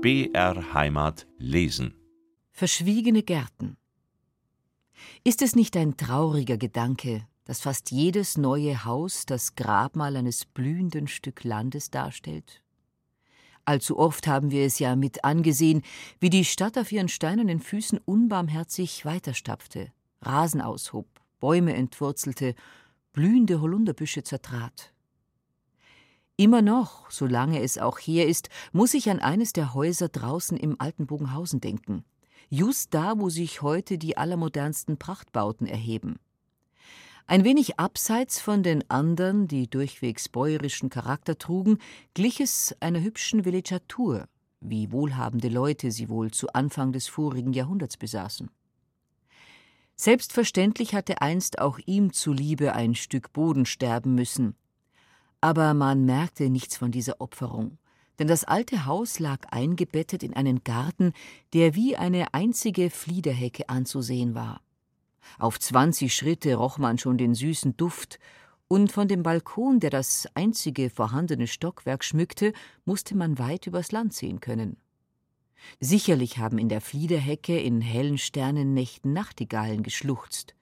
BR Heimat lesen. Verschwiegene Gärten. Ist es nicht ein trauriger Gedanke, dass fast jedes neue Haus das Grabmal eines blühenden Stück Landes darstellt? Allzu oft haben wir es ja mit angesehen, wie die Stadt auf ihren steinernen Füßen unbarmherzig weiterstapfte, Rasen aushob, Bäume entwurzelte, blühende Holunderbüsche zertrat. Immer noch, solange es auch her ist, muss ich an eines der Häuser draußen im alten Bogenhausen denken. Just da, wo sich heute die allermodernsten Prachtbauten erheben. Ein wenig abseits von den anderen, die durchwegs bäuerischen Charakter trugen, glich es einer hübschen Villeggiatur, wie wohlhabende Leute sie wohl zu Anfang des vorigen Jahrhunderts besaßen. Selbstverständlich hatte einst auch ihm zuliebe ein Stück Boden sterben müssen. Aber man merkte nichts von dieser Opferung, denn das alte Haus lag eingebettet in einen Garten, der wie eine einzige Fliederhecke anzusehen war. Auf zwanzig Schritte roch man schon den süßen Duft, und von dem Balkon, der das einzige vorhandene Stockwerk schmückte, musste man weit übers Land sehen können. Sicherlich haben in der Fliederhecke in hellen Sternennächten Nachtigallen geschluchzt.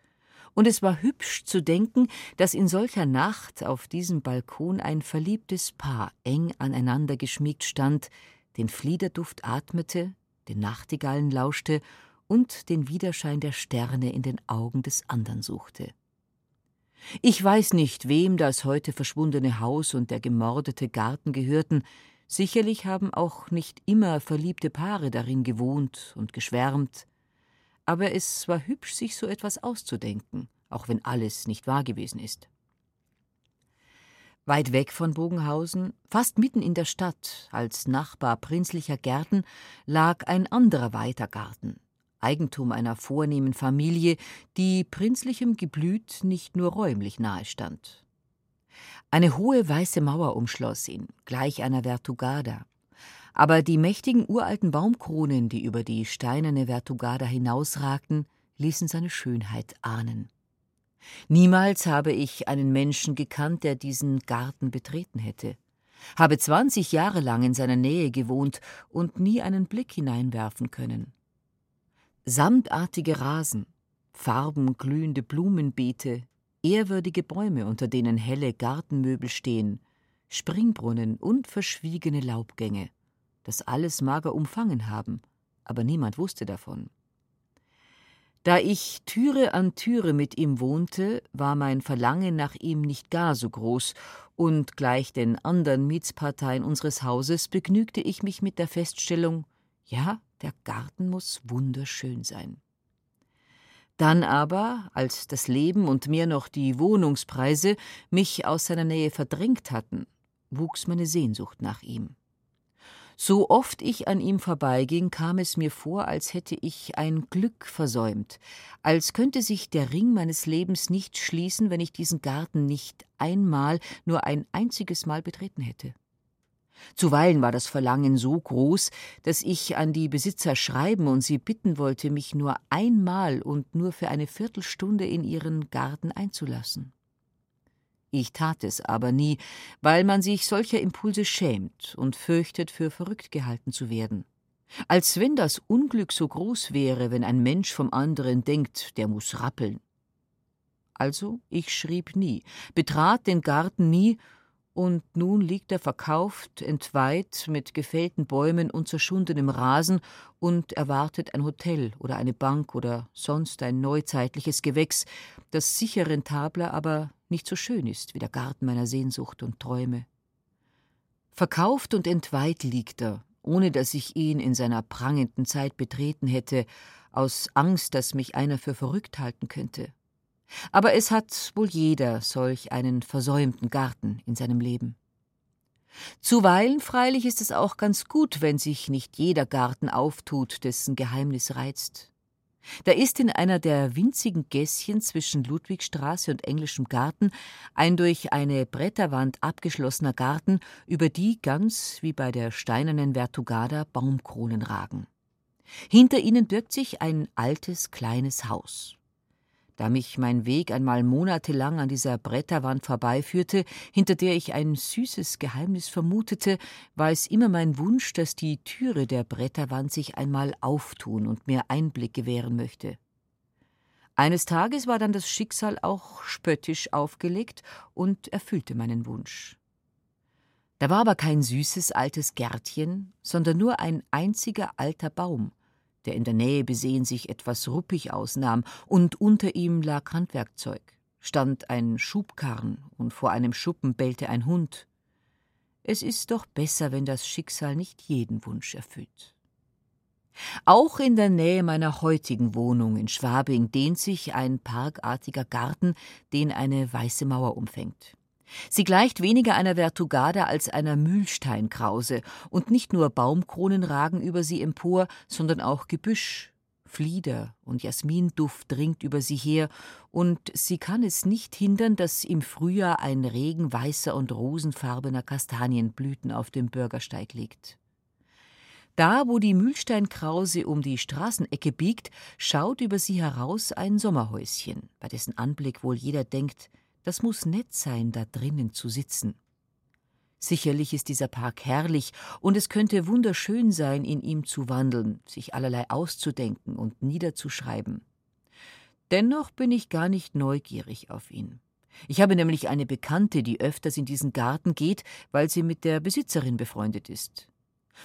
Und es war hübsch zu denken, dass in solcher Nacht auf diesem Balkon ein verliebtes Paar eng aneinander geschmiegt stand, den Fliederduft atmete, den Nachtigallen lauschte und den Widerschein der Sterne in den Augen des andern suchte. Ich weiß nicht, wem das heute verschwundene Haus und der gemordete Garten gehörten, sicherlich haben auch nicht immer verliebte Paare darin gewohnt und geschwärmt, aber es war hübsch, sich so etwas auszudenken, auch wenn alles nicht wahr gewesen ist. Weit weg von Bogenhausen, fast mitten in der Stadt, als Nachbar prinzlicher Gärten, lag ein anderer weiter Garten, Eigentum einer vornehmen Familie, die prinzlichem Geblüt nicht nur räumlich nahestand. Eine hohe weiße Mauer umschloss ihn, gleich einer Vertugada. Aber die mächtigen uralten Baumkronen, die über die steinerne Vertugada hinausragten, ließen seine Schönheit ahnen. Niemals habe ich einen Menschen gekannt, der diesen Garten betreten hätte, habe zwanzig Jahre lang in seiner Nähe gewohnt und nie einen Blick hineinwerfen können samtartige Rasen, farbenglühende Blumenbeete, ehrwürdige Bäume, unter denen helle Gartenmöbel stehen, Springbrunnen und verschwiegene Laubgänge. Das alles mag er umfangen haben, aber niemand wusste davon. Da ich Türe an Türe mit ihm wohnte, war mein Verlangen nach ihm nicht gar so groß, und gleich den anderen Mietsparteien unseres Hauses begnügte ich mich mit der Feststellung, ja, der Garten muss wunderschön sein. Dann aber, als das Leben und mehr noch die Wohnungspreise mich aus seiner Nähe verdrängt hatten, wuchs meine Sehnsucht nach ihm. So oft ich an ihm vorbeiging, kam es mir vor, als hätte ich ein Glück versäumt, als könnte sich der Ring meines Lebens nicht schließen, wenn ich diesen Garten nicht einmal, nur ein einziges Mal betreten hätte. Zuweilen war das Verlangen so groß, dass ich an die Besitzer schreiben und sie bitten wollte, mich nur einmal und nur für eine Viertelstunde in ihren Garten einzulassen. Ich tat es aber nie, weil man sich solcher Impulse schämt und fürchtet, für verrückt gehalten zu werden. Als wenn das Unglück so groß wäre, wenn ein Mensch vom anderen denkt, der muss rappeln. Also ich schrieb nie, betrat den Garten nie und nun liegt er verkauft, entweiht, mit gefällten Bäumen und zerschundenem Rasen und erwartet ein Hotel oder eine Bank oder sonst ein neuzeitliches Gewächs, das sicher rentabler, aber nicht so schön ist wie der Garten meiner Sehnsucht und Träume. Verkauft und entweiht liegt er, ohne dass ich ihn in seiner prangenden Zeit betreten hätte, aus Angst, dass mich einer für verrückt halten könnte. Aber es hat wohl jeder solch einen versäumten Garten in seinem Leben. Zuweilen freilich ist es auch ganz gut, wenn sich nicht jeder Garten auftut, dessen Geheimnis reizt. Da ist in einer der winzigen Gässchen zwischen Ludwigstraße und Englischem Garten ein durch eine Bretterwand abgeschlossener Garten, über die ganz wie bei der steinernen Vertugada Baumkronen ragen. Hinter ihnen birgt sich ein altes kleines Haus. Da mich mein Weg einmal monatelang an dieser Bretterwand vorbeiführte, hinter der ich ein süßes Geheimnis vermutete, war es immer mein Wunsch, dass die Türe der Bretterwand sich einmal auftun und mir Einblick gewähren möchte. Eines Tages war dann das Schicksal auch spöttisch aufgelegt und erfüllte meinen Wunsch. Da war aber kein süßes altes Gärtchen, sondern nur ein einziger alter Baum, der in der Nähe besehen sich etwas ruppig ausnahm, und unter ihm lag Handwerkzeug, stand ein Schubkarren, und vor einem Schuppen bellte ein Hund. Es ist doch besser, wenn das Schicksal nicht jeden Wunsch erfüllt. Auch in der Nähe meiner heutigen Wohnung in Schwabing dehnt sich ein parkartiger Garten, den eine weiße Mauer umfängt. Sie gleicht weniger einer Vertugada als einer Mühlsteinkrause, und nicht nur Baumkronen ragen über sie empor, sondern auch Gebüsch, Flieder und Jasminduft dringt über sie her, und sie kann es nicht hindern, dass im Frühjahr ein Regen weißer und rosenfarbener Kastanienblüten auf dem Bürgersteig liegt. Da, wo die Mühlsteinkrause um die Straßenecke biegt, schaut über sie heraus ein Sommerhäuschen, bei dessen Anblick wohl jeder denkt, das muss nett sein, da drinnen zu sitzen. Sicherlich ist dieser Park herrlich, und es könnte wunderschön sein, in ihm zu wandeln, sich allerlei auszudenken und niederzuschreiben. Dennoch bin ich gar nicht neugierig auf ihn. Ich habe nämlich eine Bekannte, die öfters in diesen Garten geht, weil sie mit der Besitzerin befreundet ist.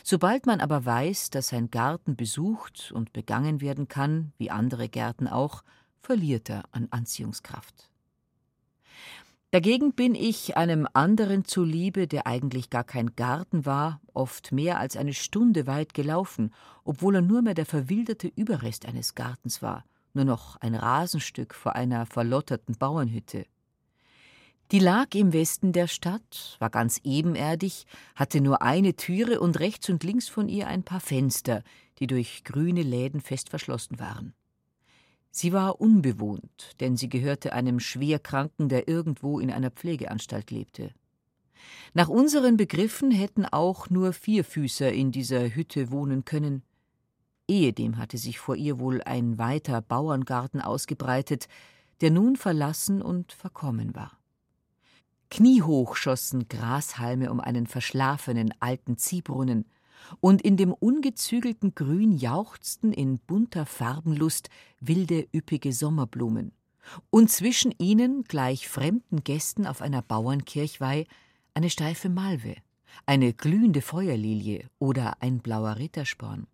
Sobald man aber weiß, dass ein Garten besucht und begangen werden kann, wie andere Gärten auch, verliert er an Anziehungskraft. Dagegen bin ich einem anderen zuliebe, der eigentlich gar kein Garten war, oft mehr als eine Stunde weit gelaufen, obwohl er nur mehr der verwilderte Überrest eines Gartens war, nur noch ein Rasenstück vor einer verlotterten Bauernhütte. Die lag im Westen der Stadt, war ganz ebenerdig, hatte nur eine Türe und rechts und links von ihr ein paar Fenster, die durch grüne Läden fest verschlossen waren. Sie war unbewohnt, denn sie gehörte einem Schwerkranken, der irgendwo in einer Pflegeanstalt lebte. Nach unseren Begriffen hätten auch nur Vierfüßer in dieser Hütte wohnen können. Ehedem hatte sich vor ihr wohl ein weiter Bauerngarten ausgebreitet, der nun verlassen und verkommen war. Kniehoch schossen Grashalme um einen verschlafenen alten Ziehbrunnen, und in dem ungezügelten Grün jauchzten in bunter Farbenlust wilde, üppige Sommerblumen. Und zwischen ihnen, gleich fremden Gästen auf einer Bauernkirchweih, eine steife Malve, eine glühende Feuerlilie oder ein blauer Rittersporn.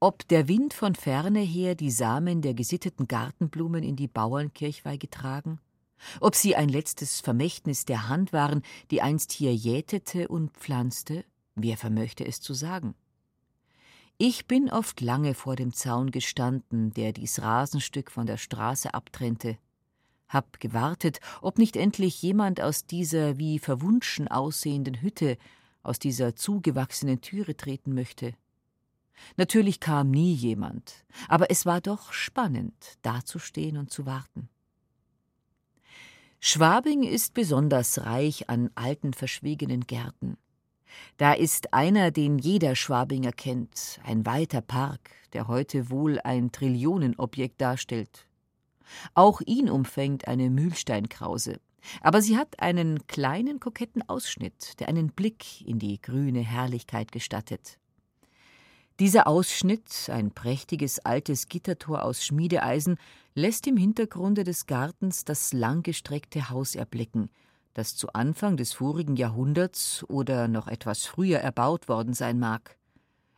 Ob der Wind von ferne her die Samen der gesitteten Gartenblumen in die Bauernkirchweih getragen? Ob sie ein letztes Vermächtnis der Hand waren, die einst hier jätete und pflanzte? Wer vermöchte es zu sagen? Ich bin oft lange vor dem Zaun gestanden, der dies Rasenstück von der Straße abtrennte, hab gewartet, ob nicht endlich jemand aus dieser wie verwunschen aussehenden Hütte, aus dieser zugewachsenen Türe treten möchte. Natürlich kam nie jemand, aber es war doch spannend, dazustehen und zu warten. Schwabing ist besonders reich an alten, verschwiegenen Gärten. Da ist einer, den jeder Schwabinger kennt, ein weiter Park, der heute wohl ein Trillionenobjekt darstellt. Auch ihn umfängt eine Mühlsteinkrause, aber sie hat einen kleinen koketten Ausschnitt, der einen Blick in die grüne Herrlichkeit gestattet. Dieser Ausschnitt, ein prächtiges altes Gittertor aus Schmiedeeisen, lässt im Hintergrunde des Gartens das langgestreckte Haus erblicken, das zu Anfang des vorigen Jahrhunderts oder noch etwas früher erbaut worden sein mag.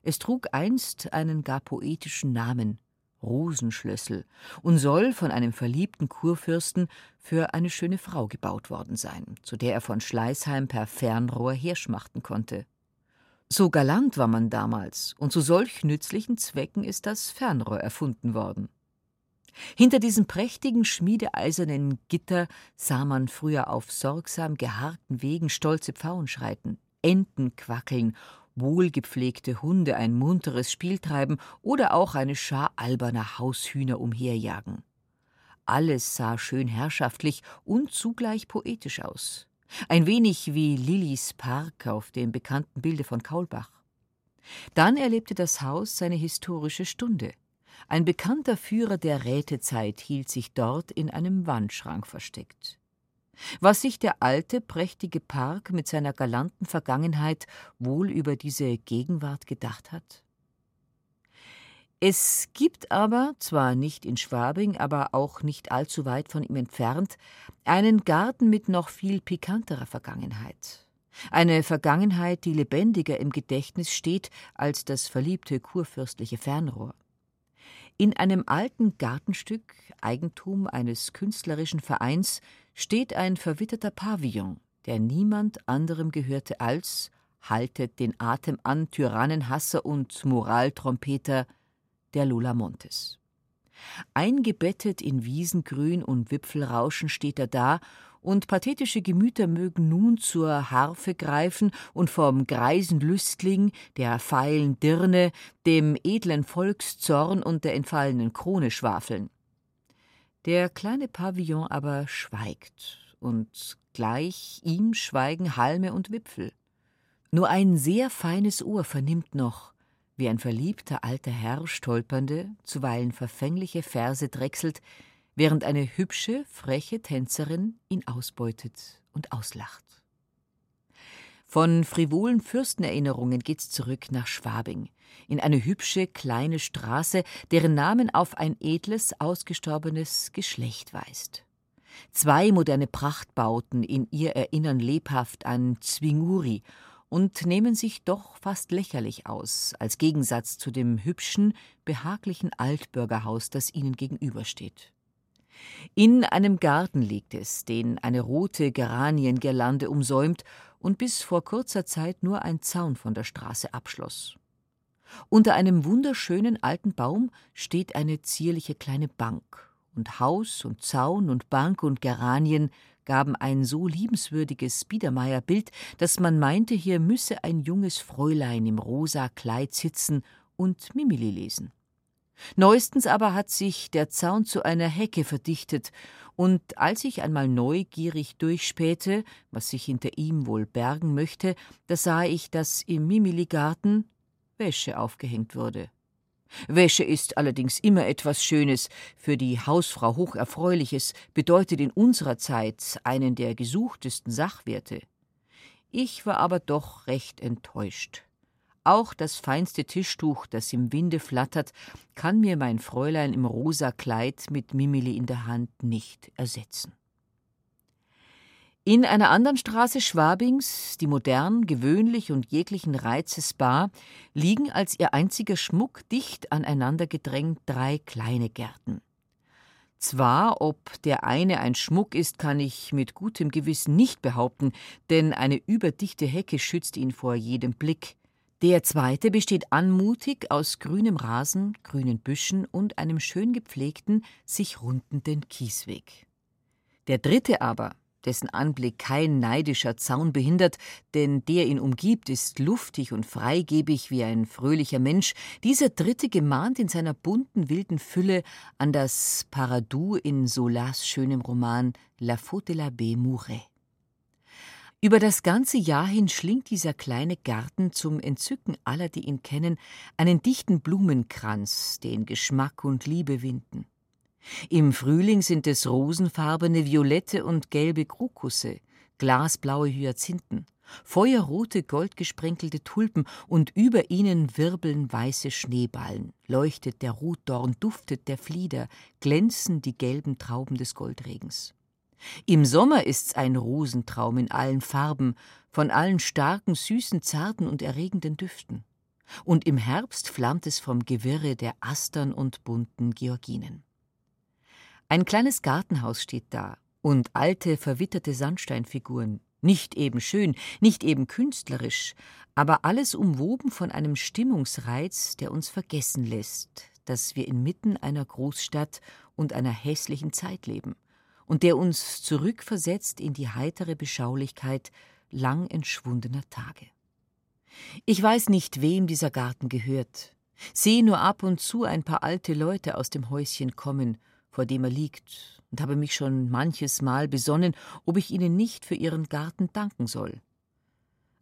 Es trug einst einen gar poetischen Namen Rosenschlössel und soll von einem verliebten Kurfürsten für eine schöne Frau gebaut worden sein, zu der er von Schleißheim per Fernrohr herschmachten konnte. So galant war man damals, und zu solch nützlichen Zwecken ist das Fernrohr erfunden worden. Hinter diesem prächtigen schmiedeeisernen Gitter sah man früher auf sorgsam geharkten Wegen stolze Pfauen schreiten, Enten quackeln, wohlgepflegte Hunde ein munteres Spiel treiben oder auch eine Schar alberner Haushühner umherjagen. Alles sah schön herrschaftlich und zugleich poetisch aus. Ein wenig wie Lillys Park auf dem bekannten Bilde von Kaulbach. Dann erlebte das Haus seine historische Stunde. Ein bekannter Führer der Rätezeit hielt sich dort in einem Wandschrank versteckt. Was sich der alte, prächtige Park mit seiner galanten Vergangenheit wohl über diese Gegenwart gedacht hat? Es gibt aber, zwar nicht in Schwabing, aber auch nicht allzu weit von ihm entfernt, einen Garten mit noch viel pikanterer Vergangenheit. Eine Vergangenheit, die lebendiger im Gedächtnis steht als das verliebte kurfürstliche Fernrohr. In einem alten Gartenstück, Eigentum eines künstlerischen Vereins, steht ein verwitterter Pavillon, der niemand anderem gehörte als, haltet den Atem an, Tyrannenhasser und Moraltrompeter, der Lola Montes. Eingebettet in Wiesengrün und Wipfelrauschen steht er da, und pathetische Gemüter mögen nun zur Harfe greifen und vom greisen Lüstling, der feilen Dirne, dem edlen Volkszorn und der entfallenen Krone schwafeln. Der kleine Pavillon aber schweigt, und gleich ihm schweigen Halme und Wipfel. Nur ein sehr feines Ohr vernimmt noch, wie ein verliebter alter Herr stolpernde, zuweilen verfängliche Verse drechselt, während eine hübsche, freche Tänzerin ihn ausbeutet und auslacht. Von frivolen Fürstenerinnerungen geht's zurück nach Schwabing, in eine hübsche kleine Straße, deren Namen auf ein edles, ausgestorbenes Geschlecht weist. Zwei moderne Prachtbauten in ihr erinnern lebhaft an Zwinguri und nehmen sich doch fast lächerlich aus, als Gegensatz zu dem hübschen, behaglichen Altbürgerhaus, das ihnen gegenübersteht. In einem Garten liegt es, den eine rote Geraniengirlande umsäumt und bis vor kurzer Zeit nur ein Zaun von der Straße abschloss. Unter einem wunderschönen alten Baum steht eine zierliche kleine Bank, und Haus und Zaun und Bank und Geranien gaben ein so liebenswürdiges Biedermeierbild, dass man meinte, hier müsse ein junges Fräulein im rosa Kleid sitzen und Mimili lesen. Neuestens aber hat sich der Zaun zu einer Hecke verdichtet, und als ich einmal neugierig durchspähte, was sich hinter ihm wohl bergen möchte, da sah ich, dass im Mimili-Garten Wäsche aufgehängt wurde. Wäsche ist allerdings immer etwas Schönes, für die Hausfrau hocherfreuliches, bedeutet in unserer Zeit einen der gesuchtesten Sachwerte. Ich war aber doch recht enttäuscht. Auch das feinste Tischtuch, das im Winde flattert, kann mir mein Fräulein im rosa Kleid mit Mimili in der Hand nicht ersetzen. In einer anderen Straße Schwabings, die modern, gewöhnlich und jeglichen Reizes bar, liegen als ihr einziger Schmuck dicht aneinander gedrängt drei kleine Gärten. Zwar, ob der eine ein Schmuck ist, kann ich mit gutem Gewissen nicht behaupten, denn eine überdichte Hecke schützt ihn vor jedem Blick. Der zweite besteht anmutig aus grünem Rasen, grünen Büschen und einem schön gepflegten, sich rundenden Kiesweg. Der dritte aber, dessen Anblick kein neidischer Zaun behindert, denn der ihn umgibt, ist luftig und freigebig wie ein fröhlicher Mensch, dieser dritte gemahnt in seiner bunten, wilden Fülle an das Paradou in Solas schönem Roman La Faute de la Baie Mouret. Über das ganze Jahr hin schlingt dieser kleine Garten zum Entzücken aller, die ihn kennen, einen dichten Blumenkranz, den Geschmack und Liebe winden. Im Frühling sind es rosenfarbene violette und gelbe Krokusse, glasblaue Hyazinthen, feuerrote goldgesprenkelte Tulpen und über ihnen wirbeln weiße Schneeballen, leuchtet der Rotdorn, duftet der Flieder, glänzen die gelben Trauben des Goldregens. Im Sommer ist's ein Rosentraum in allen Farben, von allen starken, süßen, zarten und erregenden Düften. Und im Herbst flammt es vom Gewirre der Astern und bunten Georginen. Ein kleines Gartenhaus steht da und alte, verwitterte Sandsteinfiguren, nicht eben schön, nicht eben künstlerisch, aber alles umwoben von einem Stimmungsreiz, der uns vergessen lässt, dass wir inmitten einer Großstadt und einer hässlichen Zeit leben und der uns zurückversetzt in die heitere Beschaulichkeit lang entschwundener Tage. Ich weiß nicht, wem dieser Garten gehört, sehe nur ab und zu ein paar alte Leute aus dem Häuschen kommen, vor dem er liegt, und habe mich schon manches Mal besonnen, ob ich ihnen nicht für ihren Garten danken soll.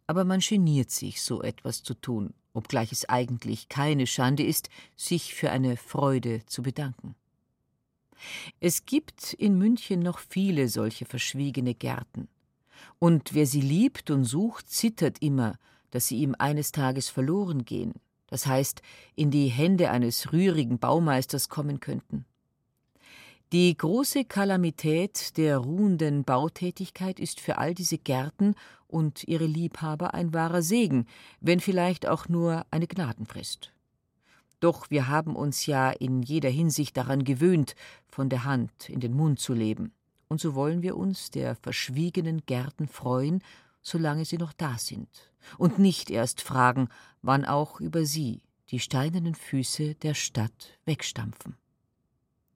Aber man geniert sich, so etwas zu tun, obgleich es eigentlich keine Schande ist, sich für eine Freude zu bedanken. Es gibt in München noch viele solche verschwiegene Gärten. Und wer sie liebt und sucht, zittert immer, dass sie ihm eines Tages verloren gehen, das heißt in die Hände eines rührigen Baumeisters kommen könnten. Die große Kalamität der ruhenden Bautätigkeit ist für all diese Gärten und ihre Liebhaber ein wahrer Segen, wenn vielleicht auch nur eine Gnadenfrist. Doch wir haben uns ja in jeder Hinsicht daran gewöhnt, von der Hand in den Mund zu leben, und so wollen wir uns der verschwiegenen Gärten freuen, solange sie noch da sind, und nicht erst fragen, wann auch über sie die steinernen Füße der Stadt wegstampfen.